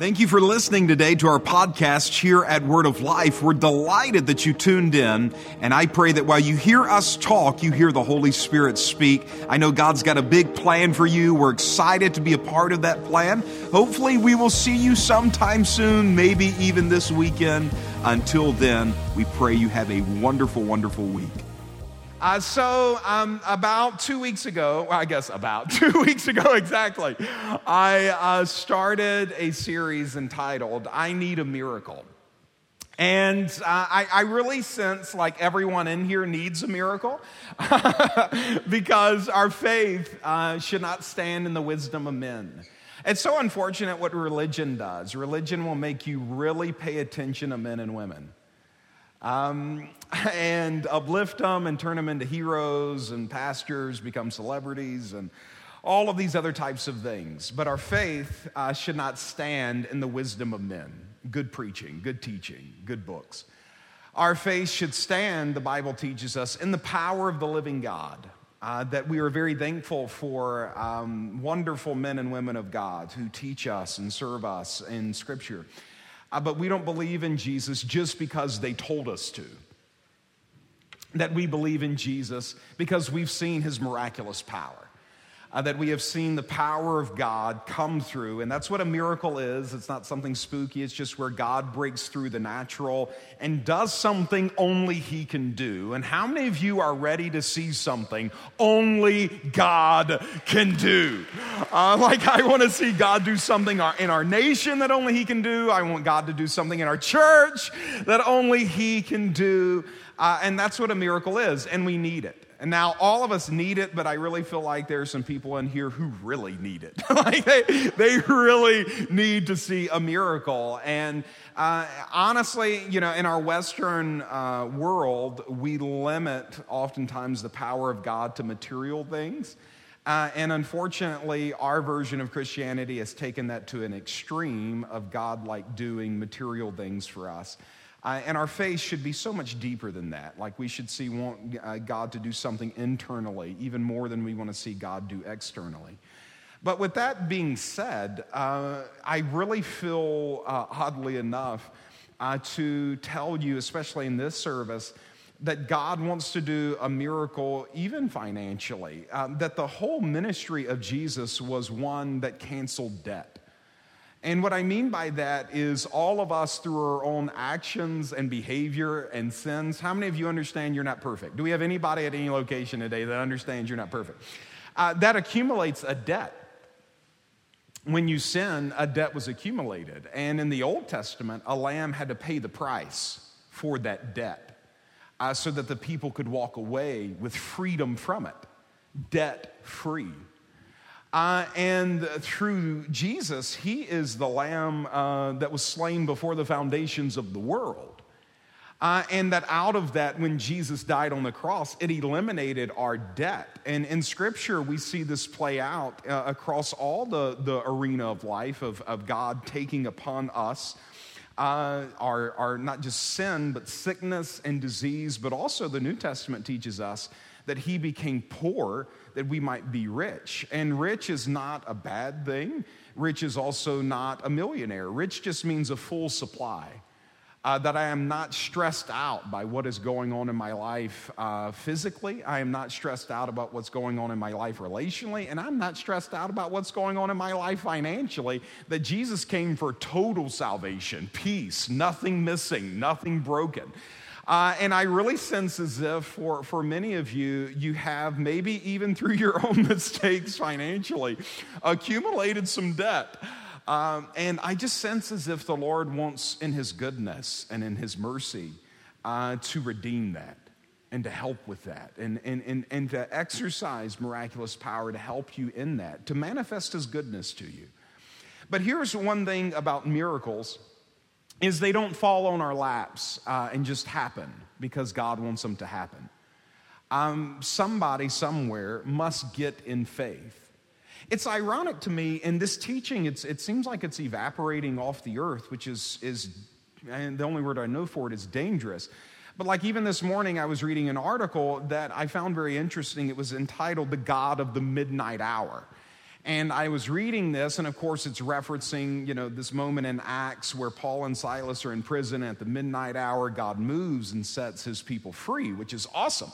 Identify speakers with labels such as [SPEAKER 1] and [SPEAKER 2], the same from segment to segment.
[SPEAKER 1] Thank you for listening today to our podcast here at Word of Life. We're delighted that you tuned in, and I pray that while you hear us talk, you hear the Holy Spirit speak. I know God's got a big plan for you. We're excited to be a part of that plan. Hopefully, we will see you sometime soon, maybe even this weekend. Until then, we pray you have a wonderful, wonderful week. Uh, so, um, about two weeks ago, well, I guess about two weeks ago exactly, I uh, started a series entitled I Need a Miracle. And uh, I, I, really sense like everyone in here needs a miracle because our faith uh, should not stand in the wisdom of men. It's so unfortunate what religion does. Religion will make you really pay attention to men and women um, and uplift them and turn them into heroes and pastors, become celebrities, and all of these other types of things. But our faith uh, should not stand in the wisdom of men good preaching, good teaching, good books. Our faith should stand, the Bible teaches us, in the power of the living God. Uh, that we are very thankful for um, wonderful men and women of God who teach us and serve us in Scripture Uh, but we don't believe in Jesus just because they told us to. That we believe in Jesus because we've seen his miraculous power uh, that we have seen the power of God come through. And that's what a miracle is. It's not something spooky, it's just where God breaks through the natural and does something only He can do. And how many of you are ready to see something only God can do? Uh, like, I want to see God do something in our nation that only He can do. I want God to do something in our church that only He can do. Uh, and that's what a miracle is, and we need it. And now all of us need it, but I really feel like there are some people in here who really need it. like they, they really need to see a miracle. And uh, honestly, you know, in our Western uh, world, we limit oftentimes the power of God to material things. Uh, and unfortunately, our version of Christianity has taken that to an extreme of God like doing material things for us. Uh, and our faith should be so much deeper than that. Like we should see want, uh, God to do something internally, even more than we want to see God do externally. But with that being said, uh, I really feel, uh, oddly enough, uh, to tell you, especially in this service, that God wants to do a miracle, even financially. Uh, that the whole ministry of Jesus was one that canceled debt. And what I mean by that is all of us through our own actions and behavior and sins. How many of you understand you're not perfect? Do we have anybody at any location today that understands you're not perfect? Uh, that accumulates a debt. When you sin, a debt was accumulated. And in the Old Testament, a lamb had to pay the price for that debt uh, so that the people could walk away with freedom from it, debt free. Uh, and through Jesus, he is the lamb uh, that was slain before the foundations of the world. Uh, and that out of that, when Jesus died on the cross, it eliminated our debt. And in Scripture, we see this play out uh, across all the, the arena of life of, of God taking upon us uh, our, our not just sin, but sickness and disease. But also, the New Testament teaches us that he became poor that we might be rich. And rich is not a bad thing. Rich is also not a millionaire. Rich just means a full supply. Uh, that I am not stressed out by what is going on in my life uh, physically. I am not stressed out about what's going on in my life relationally. And I'm not stressed out about what's going on in my life financially. That Jesus came for total salvation, peace, nothing missing, nothing broken. Uh, and I really sense as if for, for many of you, you have maybe even through your own mistakes financially accumulated some debt. Um, and I just sense as if the Lord wants, in His goodness and in His mercy, uh, to redeem that and to help with that and, and, and, and to exercise miraculous power to help you in that, to manifest His goodness to you. But here's one thing about miracles is they don't fall on our laps uh, and just happen because God wants them to happen. Um, somebody somewhere must get in faith. It's ironic to me in this teaching, it seems like it's evaporating off the earth, which is, is, and the only word I know for it is dangerous. But like even this morning, I was reading an article that I found very interesting. It was entitled The God of the Midnight Hour. And I was reading this, and of course, it's referencing, you know, this moment in Acts where Paul and Silas are in prison. At the midnight hour, God moves and sets his people free, which is awesome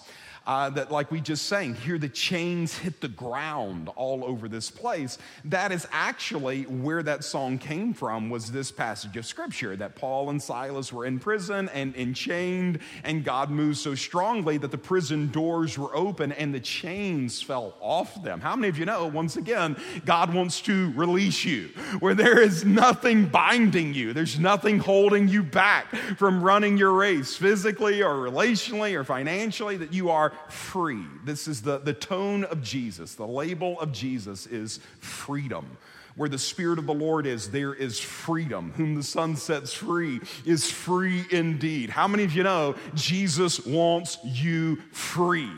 [SPEAKER 1] uh, that, like we just sang, hear the chains hit the ground all over this place. That is actually where that song came from, was this passage of scripture that Paul and Silas were in prison and enchained, and God moved so strongly that the prison doors were open and the chains fell off them. How many of you know, once again, God wants to release you where there is nothing binding you, there's nothing holding you back from running your race physically or relationally or financially, that you are free. This is the, the tone of Jesus. The label of Jesus is freedom. Where the Spirit of the Lord is, there is freedom. Whom the Son sets free is free indeed. How many of you know Jesus wants you free?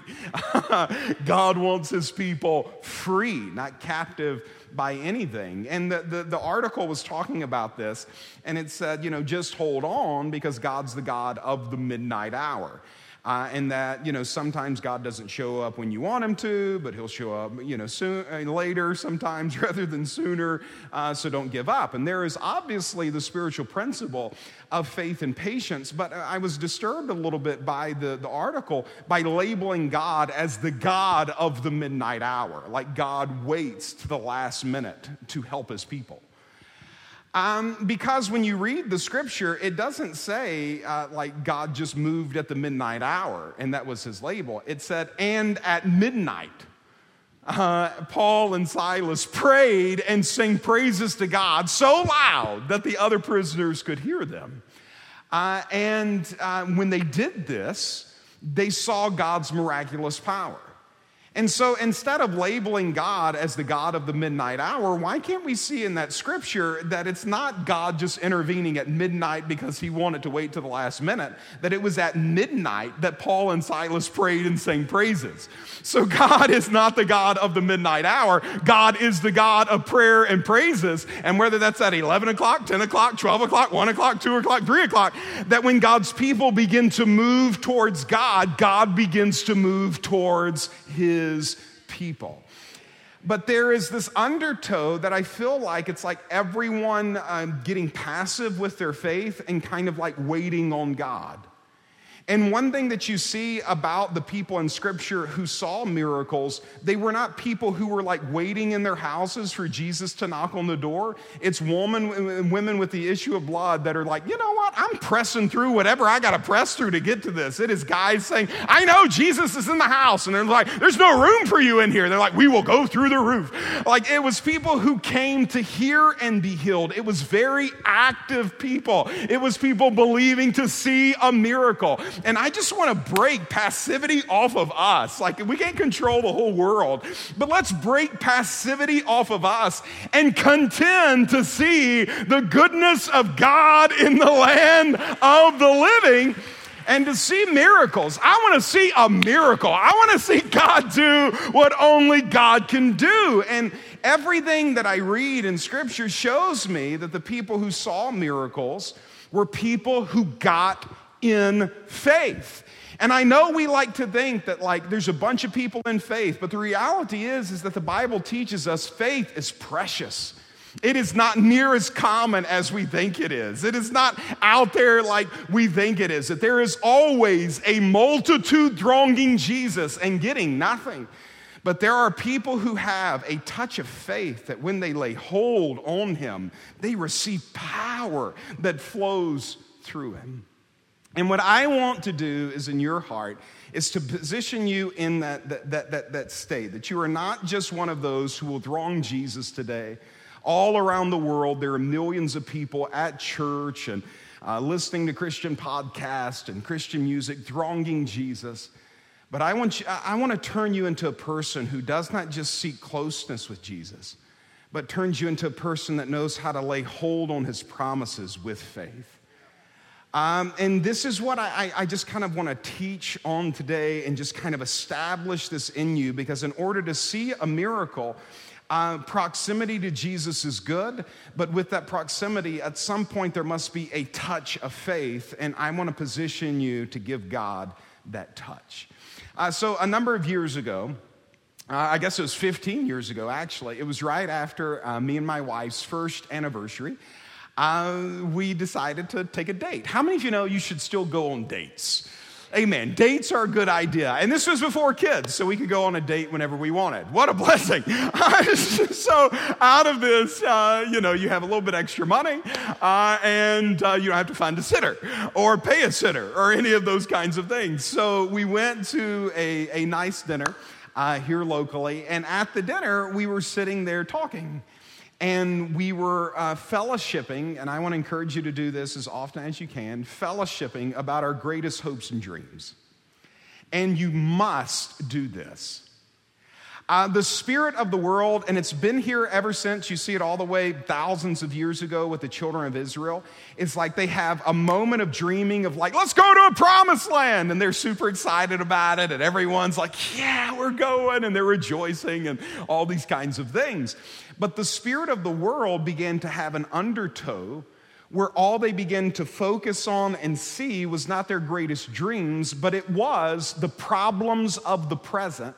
[SPEAKER 1] God wants his people free, not captive by anything. And the, the, the, article was talking about this, and it said, you know, just hold on because God's the God of the midnight hour uh, and that you know sometimes God doesn't show up when you want Him to, but He'll show up you know soon uh, later sometimes rather than sooner. Uh, so don't give up. And there is obviously the spiritual principle of faith and patience. But I was disturbed a little bit by the, the article by labeling God as the God of the midnight hour, like God waits to the last minute to help His people. Um, because when you read the scripture, it doesn't say uh, like God just moved at the midnight hour and that was his label. It said, and at midnight. Uh, Paul and Silas prayed and sang praises to God so loud that the other prisoners could hear them. Uh, and uh, when they did this, they saw God's miraculous power. And so instead of labeling God as the God of the midnight hour, why can't we see in that scripture that it's not God just intervening at midnight because he wanted to wait to the last minute, that it was at midnight that Paul and Silas prayed and sang praises. So God is not the God of the midnight hour. God is the God of prayer and praises. And whether that's at 11 o'clock, 10 o'clock, 12 o'clock, 1 o'clock, 2 o'clock, 3 o'clock, that when God's people begin to move towards God, God begins to move towards his his people. But there is this undertow that I feel like it's like everyone um, getting passive with their faith and kind of like waiting on God. And one thing that you see about the people in scripture who saw miracles, they were not people who were like waiting in their houses for Jesus to knock on the door. It's women, women with the issue of blood that are like, you know what? I'm pressing through whatever I got to press through to get to this. It is guys saying, I know Jesus is in the house. And they're like, there's no room for you in here. They're like, we will go through the roof. Like it was people who came to hear and be healed. It was very active people. It was people believing to see a miracle. And I just want to break passivity off of us. Like, we can't control the whole world, but let's break passivity off of us and contend to see the goodness of God in the land of the living and to see miracles. I want to see a miracle. I want to see God do what only God can do. And everything that I read in scripture shows me that the people who saw miracles were people who got in faith. And I know we like to think that like there's a bunch of people in faith, but the reality is is that the Bible teaches us faith is precious. It is not near as common as we think it is. It is not out there like we think it is. That there is always a multitude thronging Jesus and getting nothing. But there are people who have a touch of faith that when they lay hold on him, they receive power that flows through him. And what I want to do is in your heart is to position you in that, that, that, that, that state, that you are not just one of those who will throng Jesus today. All around the world, there are millions of people at church and uh, listening to Christian podcasts and Christian music, thronging Jesus. But I want, you, I want to turn you into a person who does not just seek closeness with Jesus, but turns you into a person that knows how to lay hold on his promises with faith. Um, and this is what I, I just kind of want to teach on today and just kind of establish this in you because, in order to see a miracle, uh, proximity to Jesus is good, but with that proximity, at some point there must be a touch of faith, and I want to position you to give God that touch. Uh, so, a number of years ago, uh, I guess it was 15 years ago, actually. It was right after uh, me and my wife's first anniversary. Uh, we decided to take a date. How many of you know you should still go on dates? Amen. Dates are a good idea. And this was before kids, so we could go on a date whenever we wanted. What a blessing. so, out of this, uh, you know, you have a little bit extra money, uh, and uh, you don't have to find a sitter or pay a sitter or any of those kinds of things. So, we went to a, a nice dinner uh, here locally, and at the dinner, we were sitting there talking and we were uh, fellowshipping, and I want to encourage you to do this as often as you can fellowshipping about our greatest hopes and dreams. And you must do this. Uh, the spirit of the world, and it's been here ever since, you see it all the way thousands of years ago with the children of Israel. It's like they have a moment of dreaming of, like, let's go to a promised land. And they're super excited about it. And everyone's like, yeah, we're going. And they're rejoicing and all these kinds of things. But the spirit of the world began to have an undertow where all they began to focus on and see was not their greatest dreams, but it was the problems of the present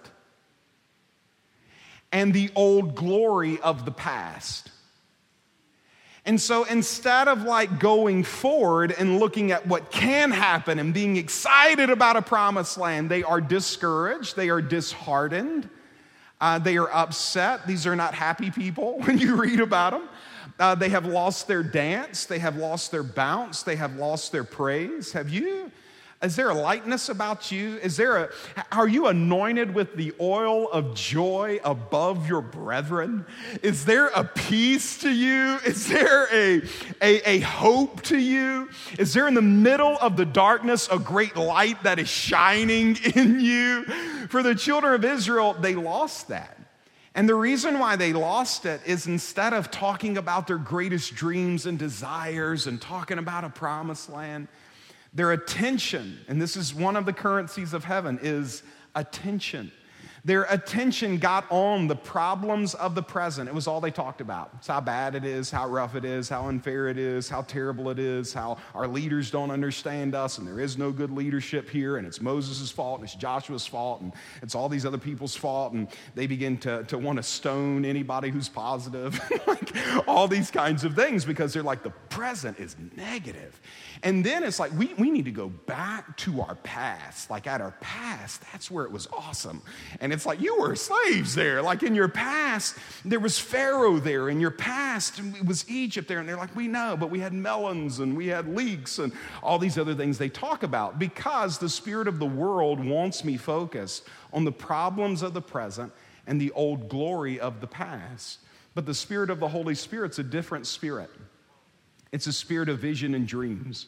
[SPEAKER 1] and the old glory of the past. And so instead of like going forward and looking at what can happen and being excited about a promised land, they are discouraged, they are disheartened, uh, they are upset. These are not happy people when you read about them. Uh, they have lost their dance, they have lost their bounce, they have lost their praise. Have you is there a lightness about you? Is there a, are you anointed with the oil of joy above your brethren? Is there a peace to you? Is there a, a, a hope to you? Is there in the middle of the darkness a great light that is shining in you? For the children of Israel, they lost that. And the reason why they lost it is instead of talking about their greatest dreams and desires and talking about a promised land, their attention, and this is one of the currencies of heaven, is attention. Their attention got on the problems of the present. It was all they talked about. It's how bad it is, how rough it is, how unfair it is, how terrible it is, how our leaders don't understand us, and there is no good leadership here, and it's Moses' fault, and it's Joshua's fault, and it's all these other people's fault, and they begin to, to want to stone anybody who's positive, like all these kinds of things because they're like, the present is negative. And then it's like, we, we need to go back to our past. Like at our past, that's where it was awesome. And it's like, you were slaves there. Like in your past, there was Pharaoh there. In your past, it was Egypt there. And they're like, we know, but we had melons and we had leeks and all these other things they talk about because the spirit of the world wants me focused on the problems of the present and the old glory of the past. But the spirit of the Holy Spirit's a different spirit. It's a spirit of vision and dreams.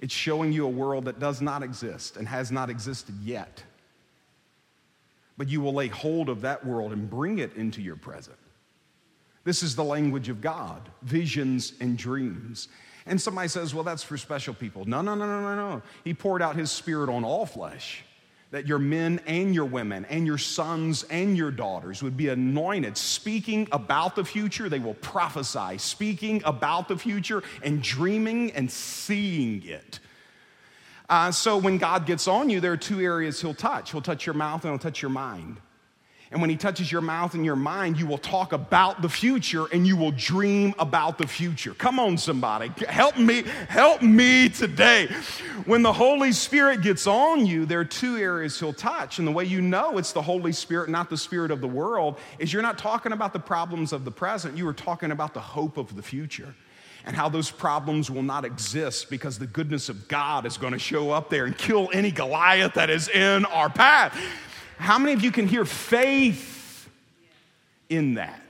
[SPEAKER 1] It's showing you a world that does not exist and has not existed yet. But you will lay hold of that world and bring it into your present. This is the language of God visions and dreams. And somebody says, well, that's for special people. No, no, no, no, no, no. He poured out his spirit on all flesh that your men and your women and your sons and your daughters would be anointed, speaking about the future. They will prophesy, speaking about the future and dreaming and seeing it. Uh, so when God gets on you, there are two areas He'll touch He'll touch your mouth and He'll touch your mind. And when he touches your mouth and your mind, you will talk about the future and you will dream about the future. Come on, somebody. Help me, help me today. When the Holy Spirit gets on you, there are two areas he'll touch. And the way you know it's the Holy Spirit, not the Spirit of the world, is you're not talking about the problems of the present, you are talking about the hope of the future and how those problems will not exist because the goodness of God is going to show up there and kill any Goliath that is in our path. How many of you can hear faith in that?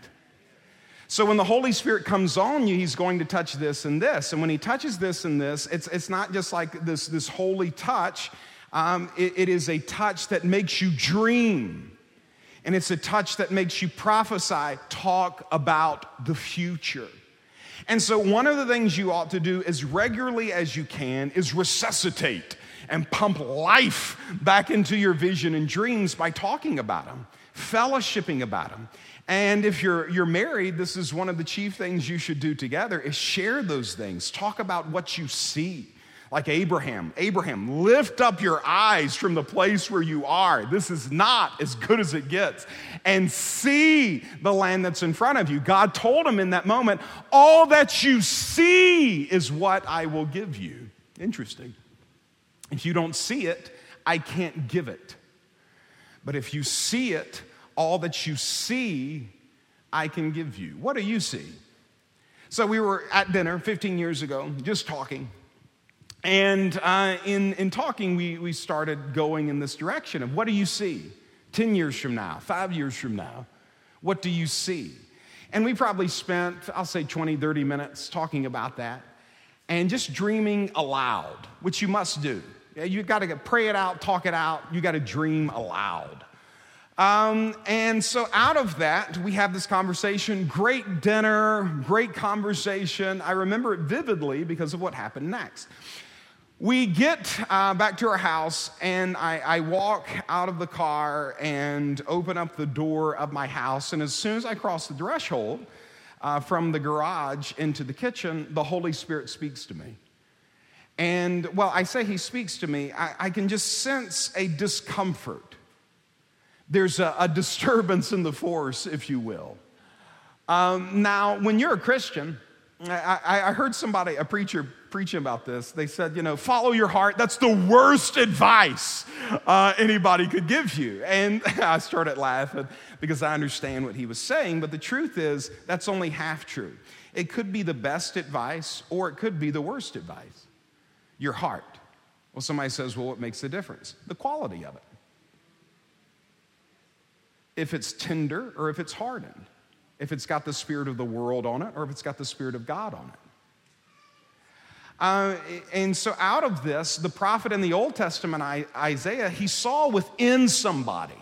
[SPEAKER 1] So when the Holy Spirit comes on you, He's going to touch this and this. And when He touches this and this, it's, it's not just like this, this holy touch, um, it, it is a touch that makes you dream. And it's a touch that makes you prophesy, talk about the future. And so, one of the things you ought to do as regularly as you can is resuscitate and pump life back into your vision and dreams by talking about them, fellowshipping about them. And if you're, you're married, this is one of the chief things you should do together is share those things. Talk about what you see. Like Abraham, Abraham, lift up your eyes from the place where you are. This is not as good as it gets. And see the land that's in front of you. God told him in that moment, All that you see is what I will give you. Interesting. If you don't see it, I can't give it. But if you see it, all that you see, I can give you. What do you see? So we were at dinner 15 years ago, just talking. And uh, in, in talking, we, we started going in this direction of what do you see 10 years from now, five years from now? What do you see? And we probably spent, I'll say 20, 30 minutes talking about that and just dreaming aloud, which you must do. You've got to pray it out, talk it out, you got to dream aloud. Um, and so out of that, we have this conversation. Great dinner, great conversation. I remember it vividly because of what happened next. We get uh, back to our house, and I, I, walk out of the car and open up the door of my house. And as soon as I cross the threshold uh, from the garage into the kitchen, the Holy Spirit speaks to me. And well, I say He speaks to me, I, I can just sense a discomfort. There's a, a disturbance in the force, if you will. Um, now, when you're a Christian, I, I, heard somebody, a preacher, preaching about this. They said, you know, follow your heart. That's the worst advice uh, anybody could give you. And I started laughing because I understand what he was saying. But the truth is, that's only half true. It could be the best advice or it could be the worst advice. Your heart. Well, somebody says, well, what makes the difference? The quality of it. If it's tender or if it's hardened if it's got the spirit of the world on it or if it's got the spirit of God on it. Uh, and so, out of this, the prophet in the Old Testament, Isaiah, he saw within somebody,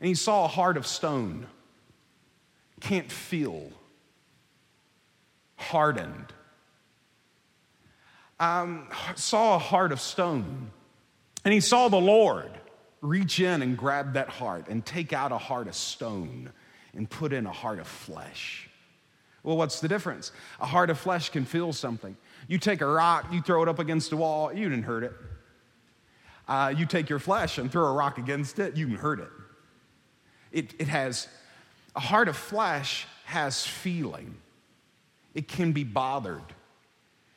[SPEAKER 1] and he saw a heart of stone, can't feel, hardened. Um, saw a heart of stone, and he saw the Lord reach in and grab that heart and take out a heart of stone and put in a heart of flesh. Well, what's the difference? A heart of flesh can feel something. You take a rock, you throw it up against a wall, you didn't hurt it. Uh, you take your flesh and throw a rock against it, you can hurt it. It, it has, a heart of flesh has feeling. It can be bothered,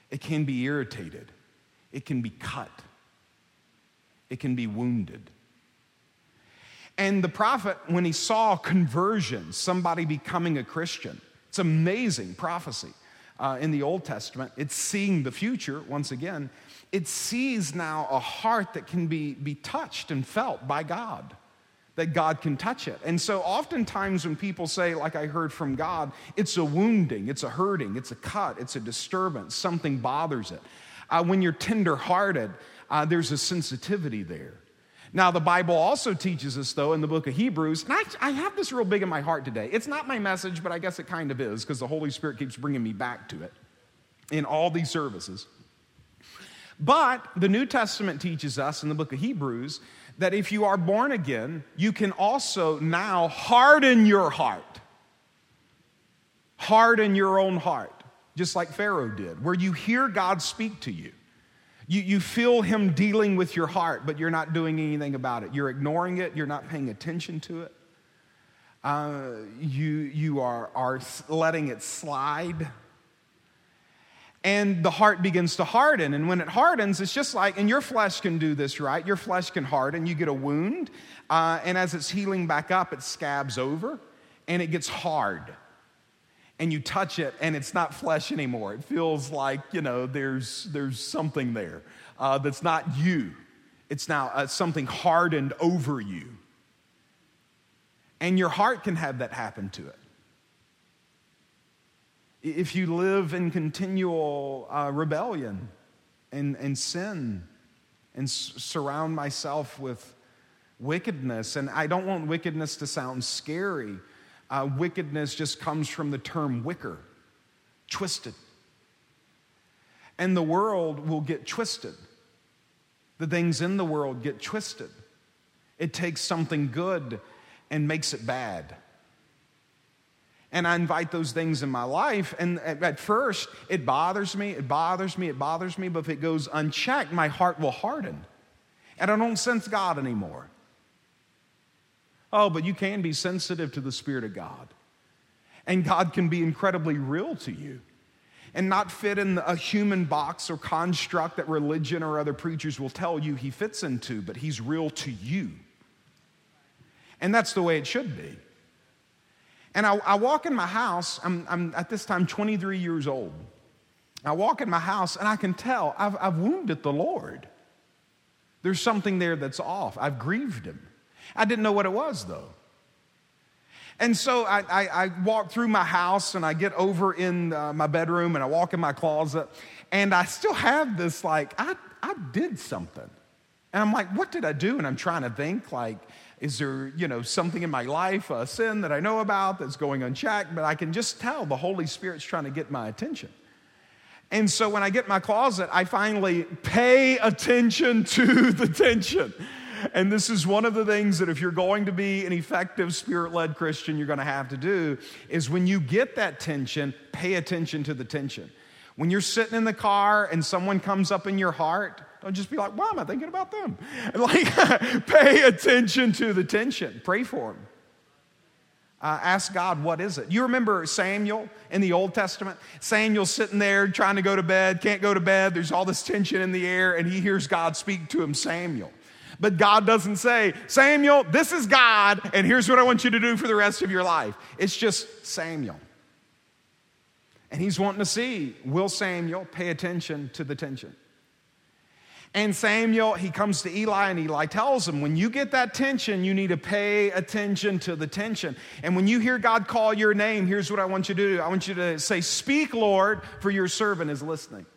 [SPEAKER 1] it can be irritated, it can be cut, it can be wounded. And the prophet, when he saw conversion, somebody becoming a Christian, it's amazing prophecy uh, in the Old Testament. It's seeing the future, once again. It sees now a heart that can be, be touched and felt by God, that God can touch it. And so, oftentimes, when people say, like I heard from God, it's a wounding, it's a hurting, it's a cut, it's a disturbance, something bothers it. Uh, when you're tenderhearted, uh, there's a sensitivity there. Now, the Bible also teaches us, though, in the book of Hebrews, and I, I, have this real big in my heart today. It's not my message, but I guess it kind of is because the Holy Spirit keeps bringing me back to it in all these services. But the New Testament teaches us in the book of Hebrews that if you are born again, you can also now harden your heart. Harden your own heart, just like Pharaoh did, where you hear God speak to you. You, you feel Him dealing with your heart, but you're not doing anything about it. You're ignoring it, you're not paying attention to it. Uh, you you are, are letting it slide. And the heart begins to harden. And when it hardens, it's just like, and your flesh can do this, right? Your flesh can harden. You get a wound, uh, and as it's healing back up, it scabs over and it gets hard and you touch it and it's not flesh anymore. It feels like, you know, there's, there's something there uh, that's not you. It's now uh, something hardened over you. And your heart can have that happen to it. If you live in continual uh, rebellion and, and sin and s- surround myself with wickedness, and I don't want wickedness to sound scary, uh, wickedness just comes from the term wicker, twisted. And the world will get twisted. The things in the world get twisted. It takes something good and makes it bad. And I invite those things in my life. And at first, it bothers me, it bothers me, it bothers me. But if it goes unchecked, my heart will harden. And I don't sense God anymore. Oh, but you can be sensitive to the Spirit of God. And God can be incredibly real to you and not fit in a human box or construct that religion or other preachers will tell you he fits into, but he's real to you. And that's the way it should be. And I, I walk in my house, I'm, I'm, at this time 23 years old. I walk in my house and I can tell I've, I've wounded the Lord. There's something there that's off. I've grieved him. I didn't know what it was though. And so I, I, I walk through my house and I get over in uh, my bedroom and I walk in my closet and I still have this like, I, I did something. And I'm like, what did I do? And I'm trying to think like, is there, you know, something in my life, a sin that I know about that's going unchecked? But I can just tell the Holy Spirit's trying to get my attention. And so when I get my closet, I finally pay attention to the tension. And this is one of the things that if you're going to be an effective spirit-led Christian, you're going to have to do is when you get that tension, pay attention to the tension. When you're sitting in the car and someone comes up in your heart, don't just be like, why am I thinking about them? Like, pay attention to the tension. Pray for them. Uh, ask God, what is it? You remember Samuel in the Old Testament? Samuel sitting there trying to go to bed, can't go to bed. There's all this tension in the air, and he hears God speak to him, Samuel. But God doesn't say, Samuel, this is God, and here's what I want you to do for the rest of your life. It's just Samuel. And he's wanting to see, will Samuel pay attention to the tension? And Samuel, he comes to Eli, and Eli tells him, When you get that tension, you need to pay attention to the tension. And when you hear God call your name, here's what I want you to do I want you to say, Speak, Lord, for your servant is listening.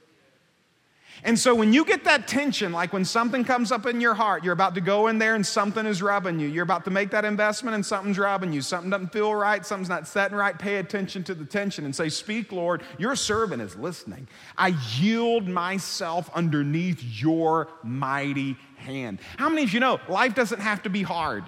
[SPEAKER 1] And so when you get that tension, like when something comes up in your heart, you're about to go in there and something is rubbing you. You're about to make that investment and something's rubbing you. Something doesn't feel right, something's not setting right. Pay attention to the tension and say, Speak, Lord, your servant is listening. I yield myself underneath your mighty hand. How many of you know life doesn't have to be hard?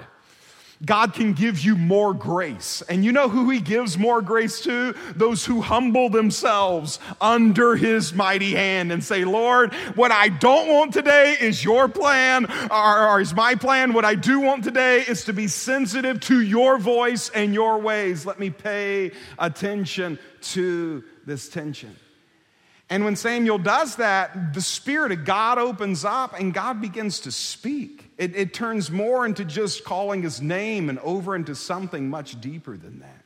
[SPEAKER 1] God can give you more grace. And you know who He gives more grace to? Those who humble themselves under His mighty hand and say, Lord, what I don't want today is your plan, or, or is my plan. What I do want today is to be sensitive to your voice and your ways. Let me pay attention to this tension. And when Samuel does that, the Spirit of God opens up and God begins to speak. It, it, turns more into just calling his name and over into something much deeper than that.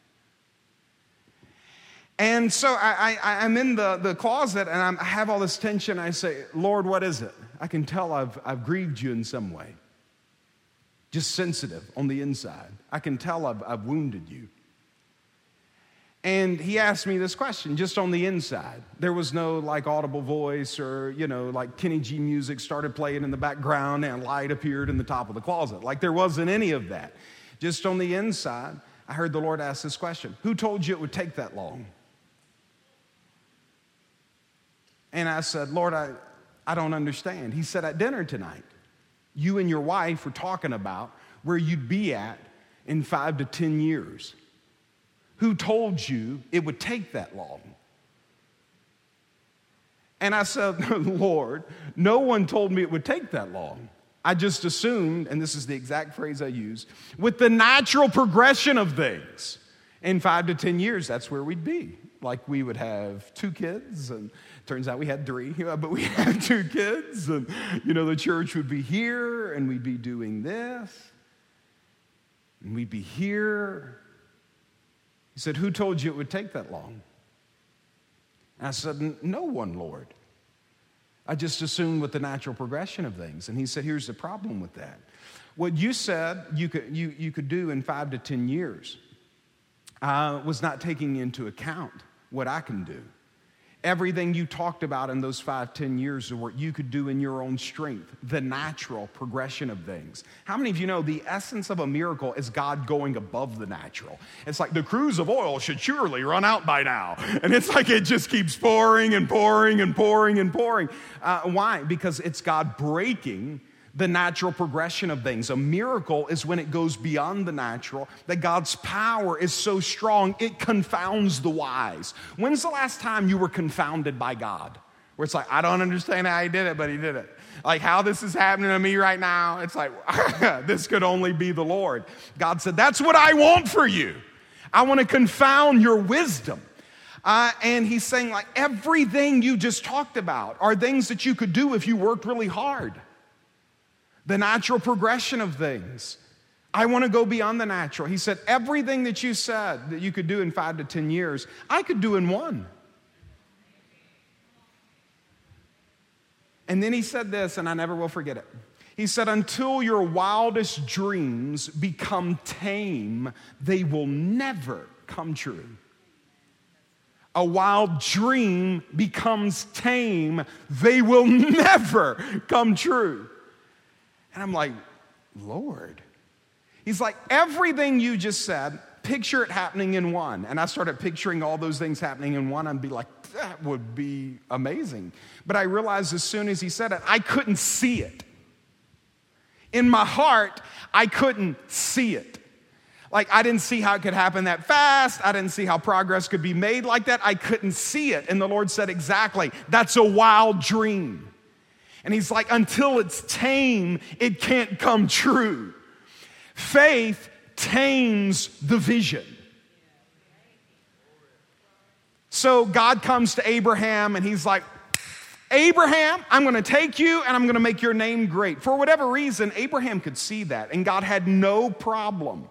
[SPEAKER 1] And so I, am in the, the closet and I'm, i have all this tension. I say, Lord, what is it? I can tell I've, I've grieved you in some way. Just sensitive on the inside. I can tell I've, I've wounded you. And he asked me this question just on the inside. There was no like audible voice or, you know, like Kenny G music started playing in the background and light appeared in the top of the closet. Like there wasn't any of that. Just on the inside, I heard the Lord ask this question Who told you it would take that long? And I said, Lord, I, I don't understand. He said, At dinner tonight, you and your wife were talking about where you'd be at in five to 10 years. Who told you it would take that long? And I said, Lord, no one told me it would take that long. I just assumed, and this is the exact phrase I used, with the natural progression of things, in five to 10 years, that's where we'd be. Like we would have two kids, and turns out we had three, but we had two kids, and you know, the church would be here, and we'd be doing this, and we'd be here, he said, Who told you it would take that long? And I said, No one, Lord. I just assumed with the natural progression of things. And he said, Here's the problem with that. What you said you could, you, you could do in five to 10 years uh, was not taking into account what I can do. Everything you talked about in those five, ten years of what you could do in your own strength, the natural progression of things. How many of you know the essence of a miracle is God going above the natural? It's like the cruse of oil should surely run out by now. And it's like it just keeps pouring and pouring and pouring and pouring. Uh, why? Because it's God breaking the natural progression of things. A miracle is when it goes beyond the natural, that God's power is so strong, it confounds the wise. When's the last time you were confounded by God? Where it's like, I don't understand how he did it, but he did it. Like how this is happening to me right now, it's like, this could only be the Lord. God said, That's what I want for you. I want to confound your wisdom. Uh, and he's saying, like, everything you just talked about are things that you could do if you worked really hard. The natural progression of things. I want to go beyond the natural. He said, everything that you said that you could do in five to 10 years, I could do in one. And then he said this, and I never will forget it. He said, Until your wildest dreams become tame, they will never come true. A wild dream becomes tame, they will never come true. And I'm like, Lord. He's like, everything you just said, picture it happening in one. And I started picturing all those things happening in one and be like, that would be amazing. But I realized as soon as he said it, I couldn't see it. In my heart, I couldn't see it. Like, I didn't see how it could happen that fast. I didn't see how progress could be made like that. I couldn't see it. And the Lord said, Exactly, that's a wild dream. And He's like, Until it's tame, it can't come true. Faith tames the vision. So God comes to Abraham and he's like, Abraham, I'm going to take you and I'm going to make your name great. For whatever reason, Abraham could see that, and God had no problem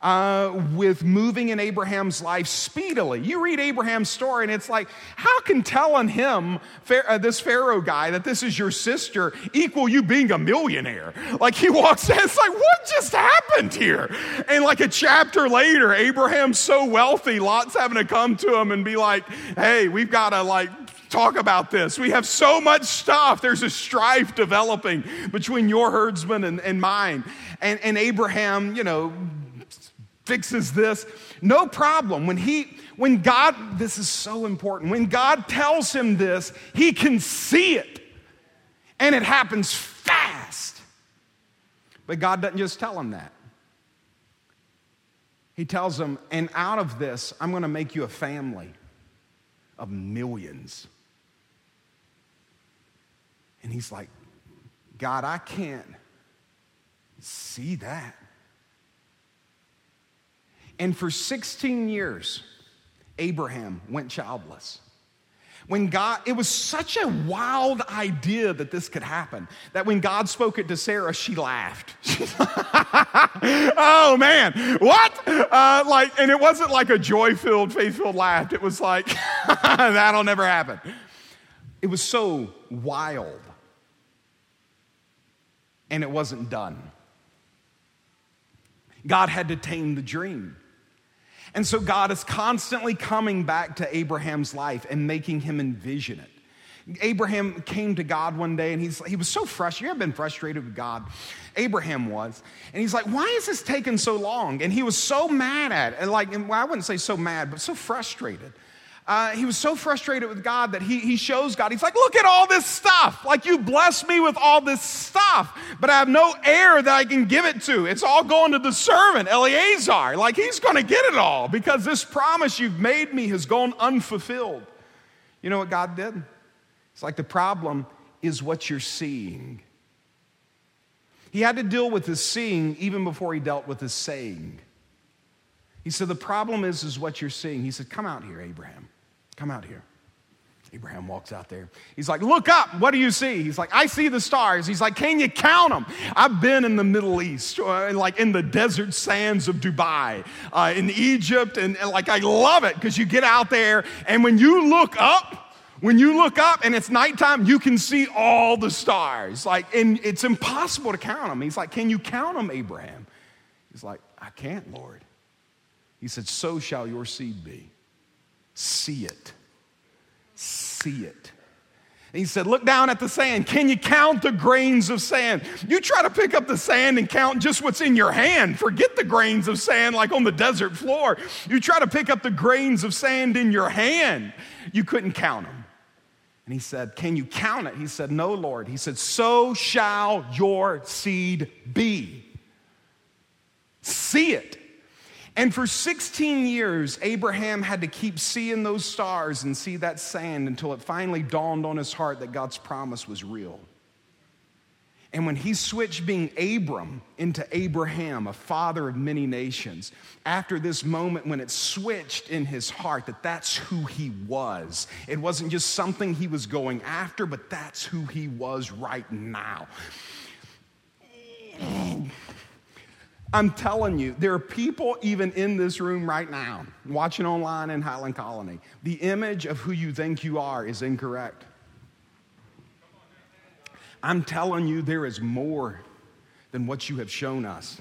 [SPEAKER 1] uh, with moving in Abraham's life speedily. You read Abraham's story, and it's like, how can telling him, uh, this Pharaoh guy, that this is your sister equal you being a millionaire? Like, he walks in, it's like, what just happened here? And like a chapter later, Abraham's so wealthy, Lot's having to come to him and be like, hey, we've got to like talk about this. We have so much stuff. There's a strife developing between your herdsman and, and mine. And, and Abraham, you know, fixes this. No problem. When he when God this is so important. When God tells him this, he can see it. And it happens fast. But God doesn't just tell him that. He tells him, "And out of this, I'm going to make you a family of millions." And he's like, "God, I can't see that." And for 16 years, Abraham went childless. When God, it was such a wild idea that this could happen that when God spoke it to Sarah, she laughed. oh man, what? Uh, like, and it wasn't like a joy filled, faith filled laugh. It was like, that'll never happen. It was so wild. And it wasn't done. God had to tame the dream. And so God is constantly coming back to Abraham's life and making him envision it. Abraham came to God one day and he's, he was so frustrated. You ever been frustrated with God? Abraham was. And he's like, why is this taking so long? And he was so mad at it. And like, well, I wouldn't say so mad, but so frustrated uh, he was so frustrated with God that he, he shows God, he's like, Look at all this stuff. Like, you bless me with all this stuff, but I have no heir that I can give it to. It's all going to the servant, Eleazar. Like, he's going to get it all because this promise you've made me has gone unfulfilled. You know what God did? It's like the problem is what you're seeing. He had to deal with his seeing even before he dealt with his saying. He said, The problem is, is what you're seeing. He said, Come out here, Abraham. Come out here. Abraham walks out there. He's like, Look up. What do you see? He's like, I see the stars. He's like, Can you count them? I've been in the Middle East, uh, like in the desert sands of Dubai, uh, in Egypt, and, and like I love it because you get out there, and when you look up, when you look up and it's nighttime, you can see all the stars. Like, and it's impossible to count them. He's like, Can you count them, Abraham? He's like, I can't, Lord. He said, So shall your seed be see it. See it. And he said, Look down at the sand. Can you count the grains of sand? You try to pick up the sand and count just what's in your hand. Forget the grains of sand like on the desert floor. You try to pick up the grains of sand in your hand. You couldn't count them. And he said, Can you count it? He said, No, Lord. He said, So shall your seed be. See it. And for 16 years, Abraham had to keep seeing those stars and see that sand until it finally dawned on his heart that God's promise was real. And when he switched being Abram into Abraham, a father of many nations, after this moment when it switched in his heart that that's who he was, it wasn't just something he was going after, but that's who he was right now. I'm telling you, there are people even in this room right now, watching online in Highland Colony. The image of who you think you are is incorrect. I'm telling you, there is more than what you have shown us.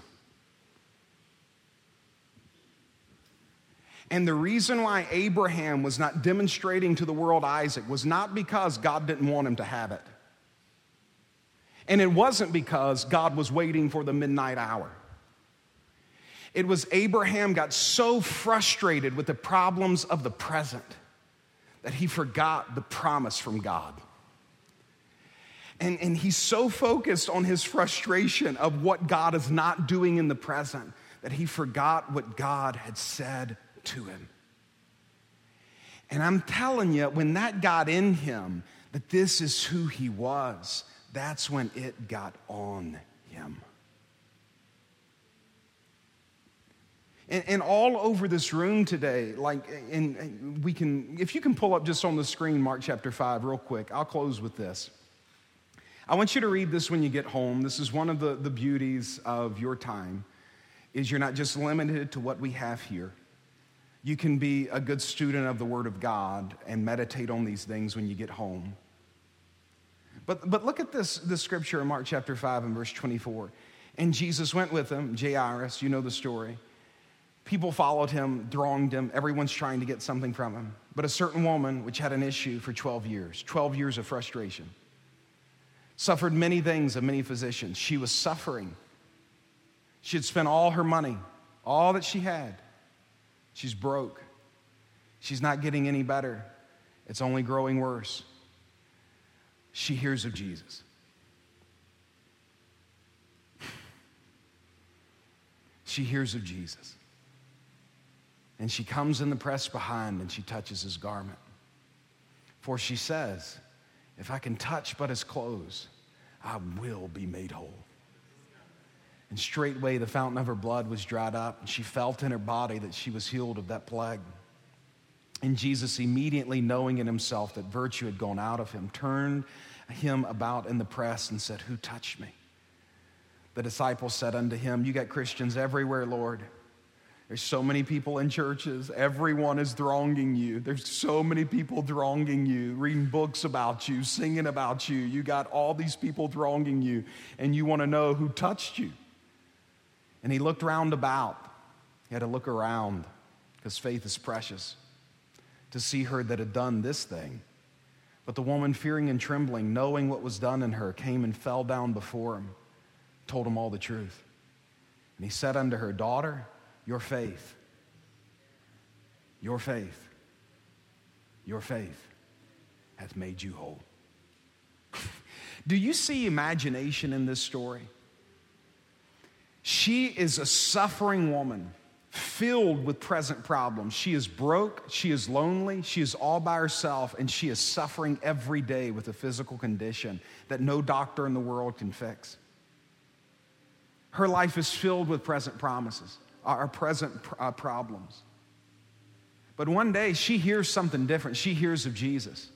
[SPEAKER 1] And the reason why Abraham was not demonstrating to the world Isaac was not because God didn't want him to have it. And it wasn't because God was waiting for the midnight hour. It was Abraham got so frustrated with the problems of the present that he forgot the promise from God. And, and he's so focused on his frustration of what God is not doing in the present that he forgot what God had said to him. And I'm telling you, when that got in him, that this is who he was, that's when it got on him. And, and, all over this room today, like, and we can, if you can pull up just on the screen Mark chapter 5 real quick, I'll close with this. I want you to read this when you get home. This is one of the, the beauties of your time is you're not just limited to what we have here. You can be a good student of the Word of God and meditate on these things when you get home. But, but look at this, this scripture in Mark chapter 5 and verse 24. And Jesus went with them, Jairus, you know the story. People followed him, thronged him, everyone's trying to get something from him. But a certain woman, which had an issue for 12 years, 12 years of frustration, suffered many things of many physicians. She was suffering. She had spent all her money, all that she had. She's broke. She's not getting any better. It's only growing worse. She hears of Jesus. She hears of Jesus. And she comes in the press behind and she touches his garment. For she says, if I can touch but his clothes, I will be made whole. And straightway the fountain of her blood was dried up, and she felt in her body that she was healed of that plague. And Jesus, immediately knowing in himself that virtue had gone out of him, turned him about in the press and said, Who touched me? The disciples said unto him, You got Christians everywhere, Lord. There's so many people in churches. Everyone is thronging you. There's so many people thronging you, reading books about you, singing about you. You got all these people thronging you, and you want to know who touched you. And he looked round about. He had to look around because faith is precious to see her that had done this thing. But the woman, fearing and trembling, knowing what was done in her, came and fell down before him, told him all the truth. And he said unto her, Daughter, your faith, your faith, your faith hath made you whole. Do you see imagination in this story? She is a suffering woman filled with present problems. She is broke, she is lonely, she is all by herself, and she is suffering every day with a physical condition that no doctor in the world can fix. Her life is filled with present promises our present uh, problems. But one day she hears something different. She hears of Jesus.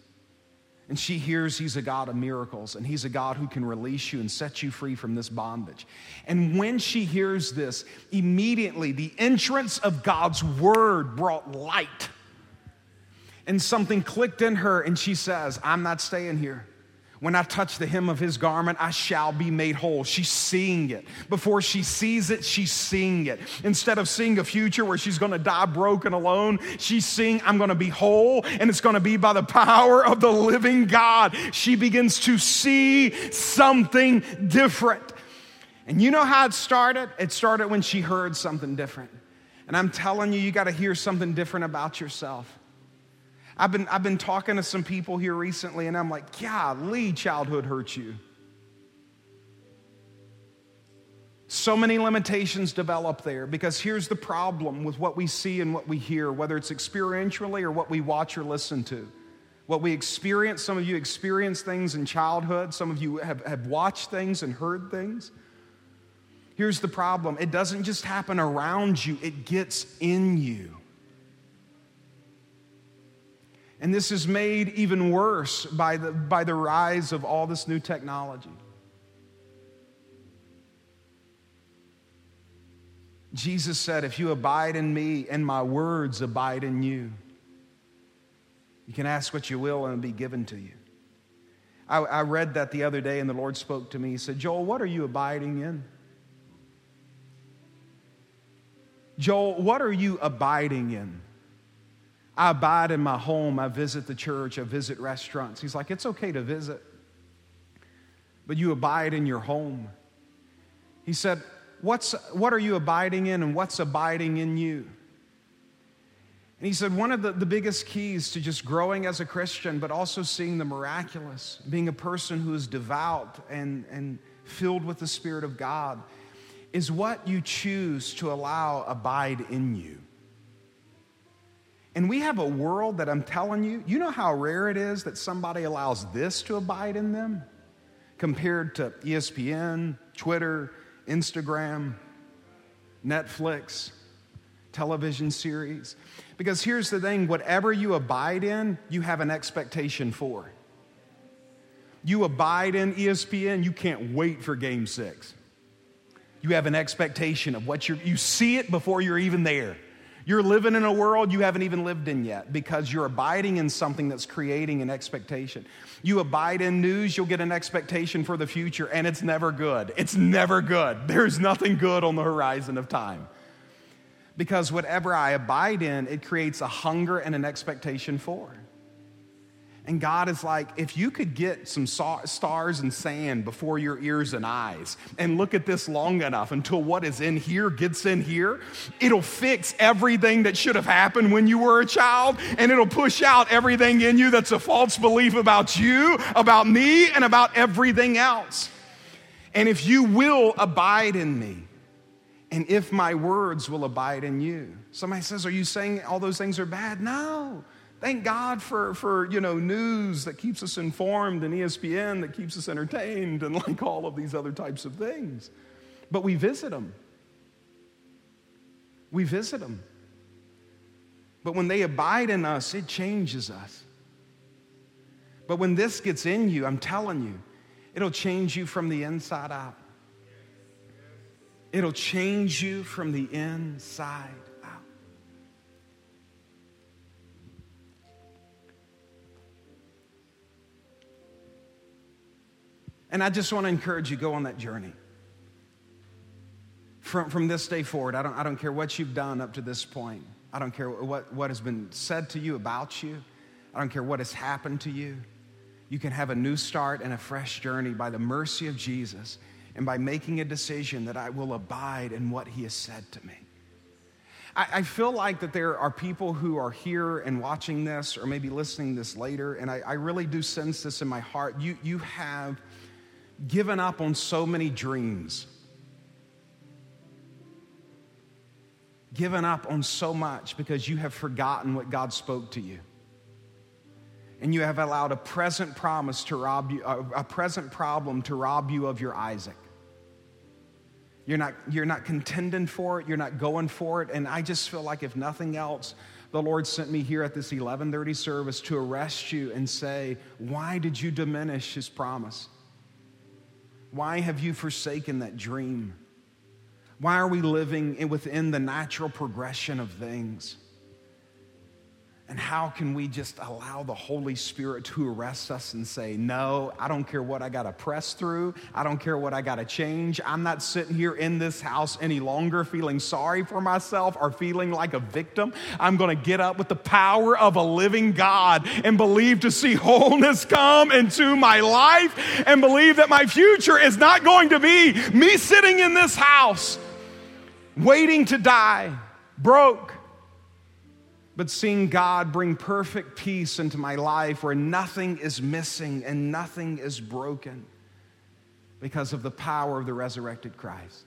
[SPEAKER 1] And she hears he's a God of miracles and he's a God who can release you and set you free from this bondage. And when she hears this, immediately the entrance of God's word brought light. And something clicked in her, and she says, I'm not staying here. When I touch the hem of his garment, I shall be made whole. She's seeing it. Before she sees it, she's seeing it. Instead of seeing a future where she's to die broken alone, she's seeing, I'm to be whole, and it's to be by the power of the living God. She begins to see something different. And you know how it started? It started when she heard something different. And I'm telling you, you got to hear something different about yourself. I've been, I've been talking to some people here recently, and I'm like, golly, childhood hurts you. So many limitations develop there because here's the problem with what we see and what we hear, whether it's experientially or what we watch or listen to. What we experience, some of you experience things in childhood, some of you have, have watched things and heard things. Here's the problem it doesn't just happen around you, it gets in you. And this is made even worse by the, by the rise of all this new technology. Jesus said, If you abide in me and my words abide in you, you can ask what you will and it'll be given to you. I, I read that the other day and the Lord spoke to me. He said, Joel, what are you abiding in? Joel, what are you abiding in? I abide in my home. I visit the church. I visit restaurants. He's like, It's okay to visit, but you abide in your home. He said, what's, what are you abiding in and what's abiding in you? And he said, one of the, the biggest keys to just growing as a Christian, but also seeing the miraculous, being a person who is devout and, and filled with the Spirit of God, is what you choose to allow abide in you. And we have a world that I'm telling you, you know how rare it is that somebody allows this to abide in them compared to ESPN, Twitter, Instagram, Netflix, television series. Because here's the thing whatever you abide in, you have an expectation for. You abide in ESPN, you can't wait for game six. You have an expectation of what you're, you see it before you're even there. You're living in a world you haven't even lived in yet because you're abiding in something that's creating an expectation. You abide in news, you'll get an expectation for the future, and it's never good. It's never good. There's nothing good on the horizon of time. Because whatever I abide in, it creates a hunger and an expectation for. And God is like, if you could get some stars and sand before your ears and eyes and look at this long enough until what is in here gets in here, it'll fix everything that should have happened when you were a child and it'll push out everything in you that's a false belief about you, about me, and about everything else. And if you will abide in me, and if my words will abide in you. Somebody says, Are you saying all those things are bad? No. Thank God for, for you know, news that keeps us informed and ESPN that keeps us entertained and like all of these other types of things. But we visit them. We visit them. But when they abide in us, it changes us. But when this gets in you, I'm telling you, it'll change you from the inside out. It'll change you from the inside And I just want to encourage you go on that journey. From, from this day forward, I don't, I don't care what you've done up to this point. I don't care what, what has been said to you about you. I don't care what has happened to you. You can have a new start and a fresh journey by the mercy of Jesus and by making a decision that I will abide in what he has said to me. I, I feel like that there are people who are here and watching this or maybe listening this later, and I, I really do sense this in my heart. You, you have given up on so many dreams, given up on so much because you have forgotten what God spoke to you. And you have allowed a present promise to rob you, a present problem to rob you of your Isaac. You're not, you're not contending for it, you're not going for it. And I just feel like, if nothing else, the Lord sent me here at this 1130 service to arrest you and say, Why did you diminish his promise? Why have you forsaken that dream? Why are we living within the natural progression of things? And how can we just allow the Holy Spirit to arrest us and say, No, I don't care what I got to press through. I don't care what I got to change. I'm not sitting here in this house any longer feeling sorry for myself or feeling like a victim. I'm going to get up with the power of a living God and believe to see wholeness come into my life and believe that my future is not going to be me sitting in this house waiting to die, broke but seeing God bring perfect peace into my life where nothing is missing and nothing is broken because of the power of the resurrected Christ.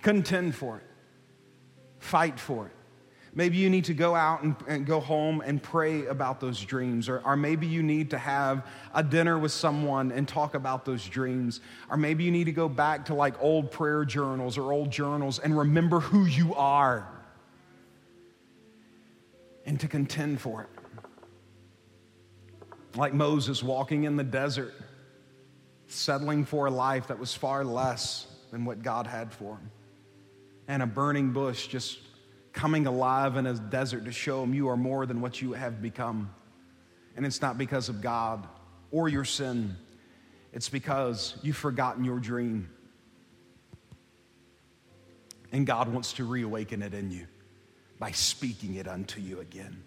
[SPEAKER 1] Contend for it, fight for it. Maybe you need to go out and, and, go home and pray about those dreams. Or, or maybe you need to have a dinner with someone and talk about those dreams. Or maybe you need to go back to like old prayer journals or old journals and remember who you are and to contend for it. Like Moses walking in the desert, settling for a life that was far less than what God had for him. And a burning bush just coming alive in a desert to show him you are more than what you have become. And it's not because of God or your sin, it's because you've forgotten your dream. And God wants to reawaken it in you by speaking it unto you again.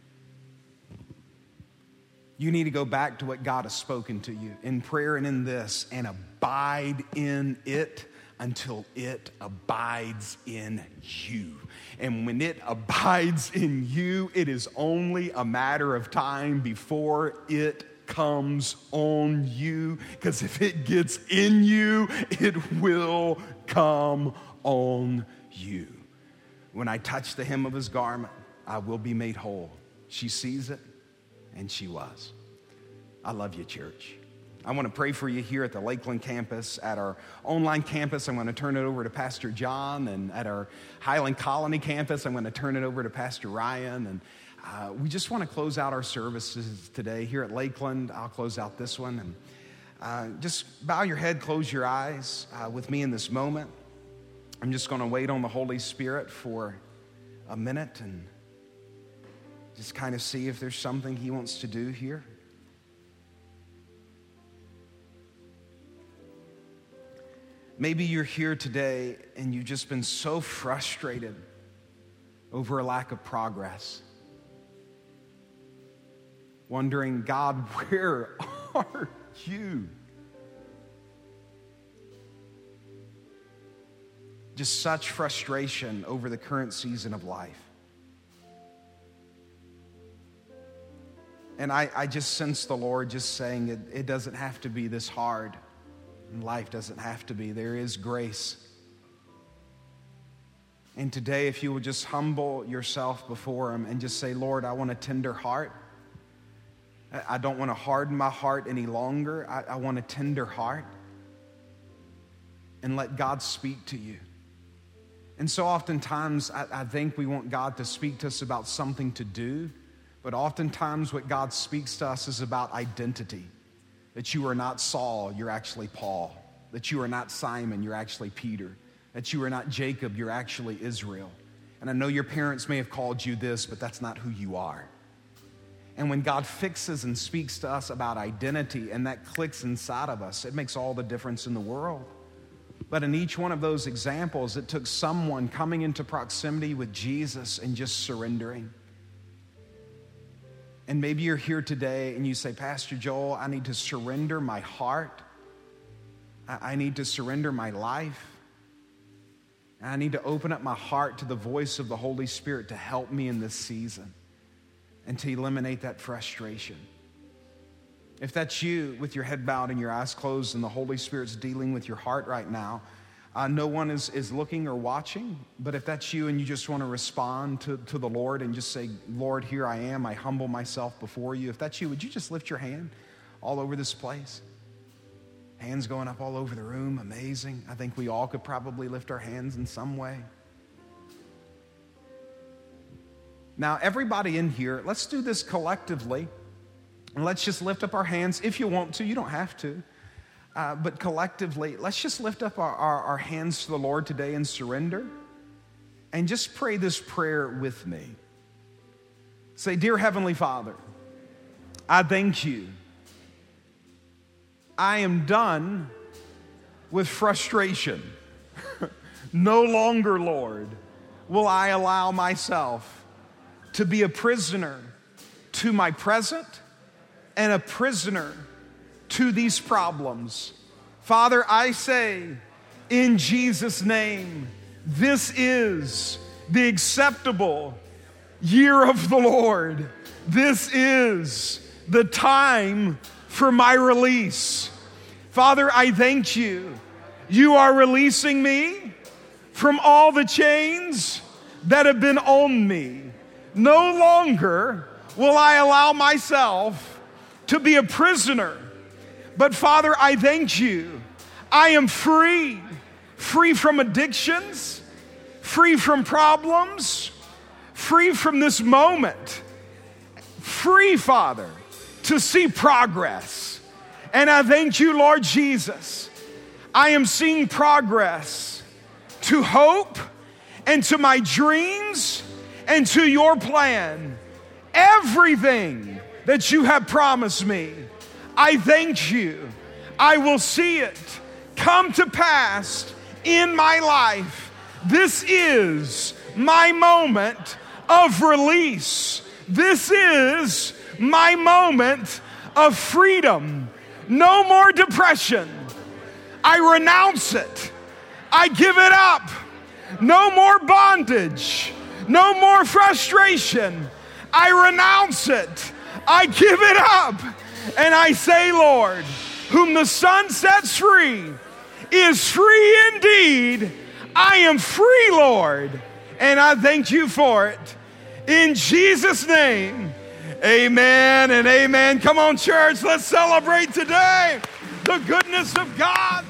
[SPEAKER 1] You need to go back to what God has spoken to you in prayer and in this and abide in it until it abides in you. And when it abides in you, it is only a matter of time before it comes on you. Because if it gets in you, it will come on you. When I touch the hem of his garment, I will be made whole. She sees it, and she was. I love you, church. I want to pray for you here at the Lakeland campus. At our online campus, I'm going to turn it over to Pastor John. And at our Highland Colony campus, I'm going to turn it over to Pastor Ryan. And uh, we just want to close out our services today. Here at Lakeland, I'll close out this one. And uh, just bow your head, close your eyes uh, with me in this moment. I'm just going to wait on the Holy Spirit for a minute and just kind of see if there's something He wants to do here. Maybe you're here today and you've just been so frustrated over a lack of progress. Wondering, God, where are you? Just such frustration over the current season of life. And I, I just sense the Lord just saying it, it doesn't have to be this hard. Life doesn't have to be. There is grace. And today, if you will just humble yourself before Him and just say, Lord, I want a tender heart. I don't want to harden my heart any longer. I, I want a tender heart. And let God speak to you. And so oftentimes, I, I, think we want God to speak to us about something to do, but oftentimes, what God speaks to us is about identity that you are not Saul, you're actually Paul, that you are not Simon, you're actually Peter, that you are not Jacob, you're actually Israel. And I know your parents may have called you this, but that's not who you are. And when God fixes and speaks to us about identity and that clicks inside of us, it makes all the difference in the world. But in each one of those examples, it took someone coming into proximity with Jesus and just surrendering. And maybe you're here today and you say, Pastor Joel, I need to surrender my heart. I need to surrender my life. I need to open up my heart to the voice of the Holy Spirit to help me in this season and to eliminate that frustration. If that's you with your head bowed and your eyes closed and the Holy Spirit's dealing with your heart right now, uh, no one is, is looking or watching, but if that's you and you just want to respond to, to the Lord and just say, Lord, here I am, I humble myself before you. If that's you, would you just lift your hand all over this place? Hands going up all over the room, amazing. I think we all could probably lift our hands in some way. Now, everybody in here, let's do this collectively. Let's just lift up our hands if you want to, you don't have to. Uh, but collectively, let's just lift up our, our, our hands to the Lord today and surrender. And just pray this prayer with me. Say, Dear Heavenly Father, I thank you. I am done with frustration. no longer, Lord, will I allow myself to be a prisoner to my present and a prisoner to these problems. Father, I say in Jesus' name, this is the acceptable year of the Lord. This is the time for my release. Father, I thank you. You are releasing me from all the chains that have been on me. No longer will I allow myself to be a prisoner. But Father, I thank you. I am free, free from addictions, free from problems, free from this moment, free, Father, to see progress. And I thank you, Lord Jesus. I am seeing progress to hope and to my dreams and to your plan. Everything that you have promised me, I thank you. I will see it come to pass in my life. This is my moment of release. This is my moment of freedom. No more depression. I renounce it. I give it up. No more bondage. No more frustration. I renounce it. I give it up. And I say, Lord, whom the Son sets free is free indeed. I am free, Lord. And I thank you for it. In Jesus' name, amen and amen. Come on, church, let's celebrate today the goodness of God.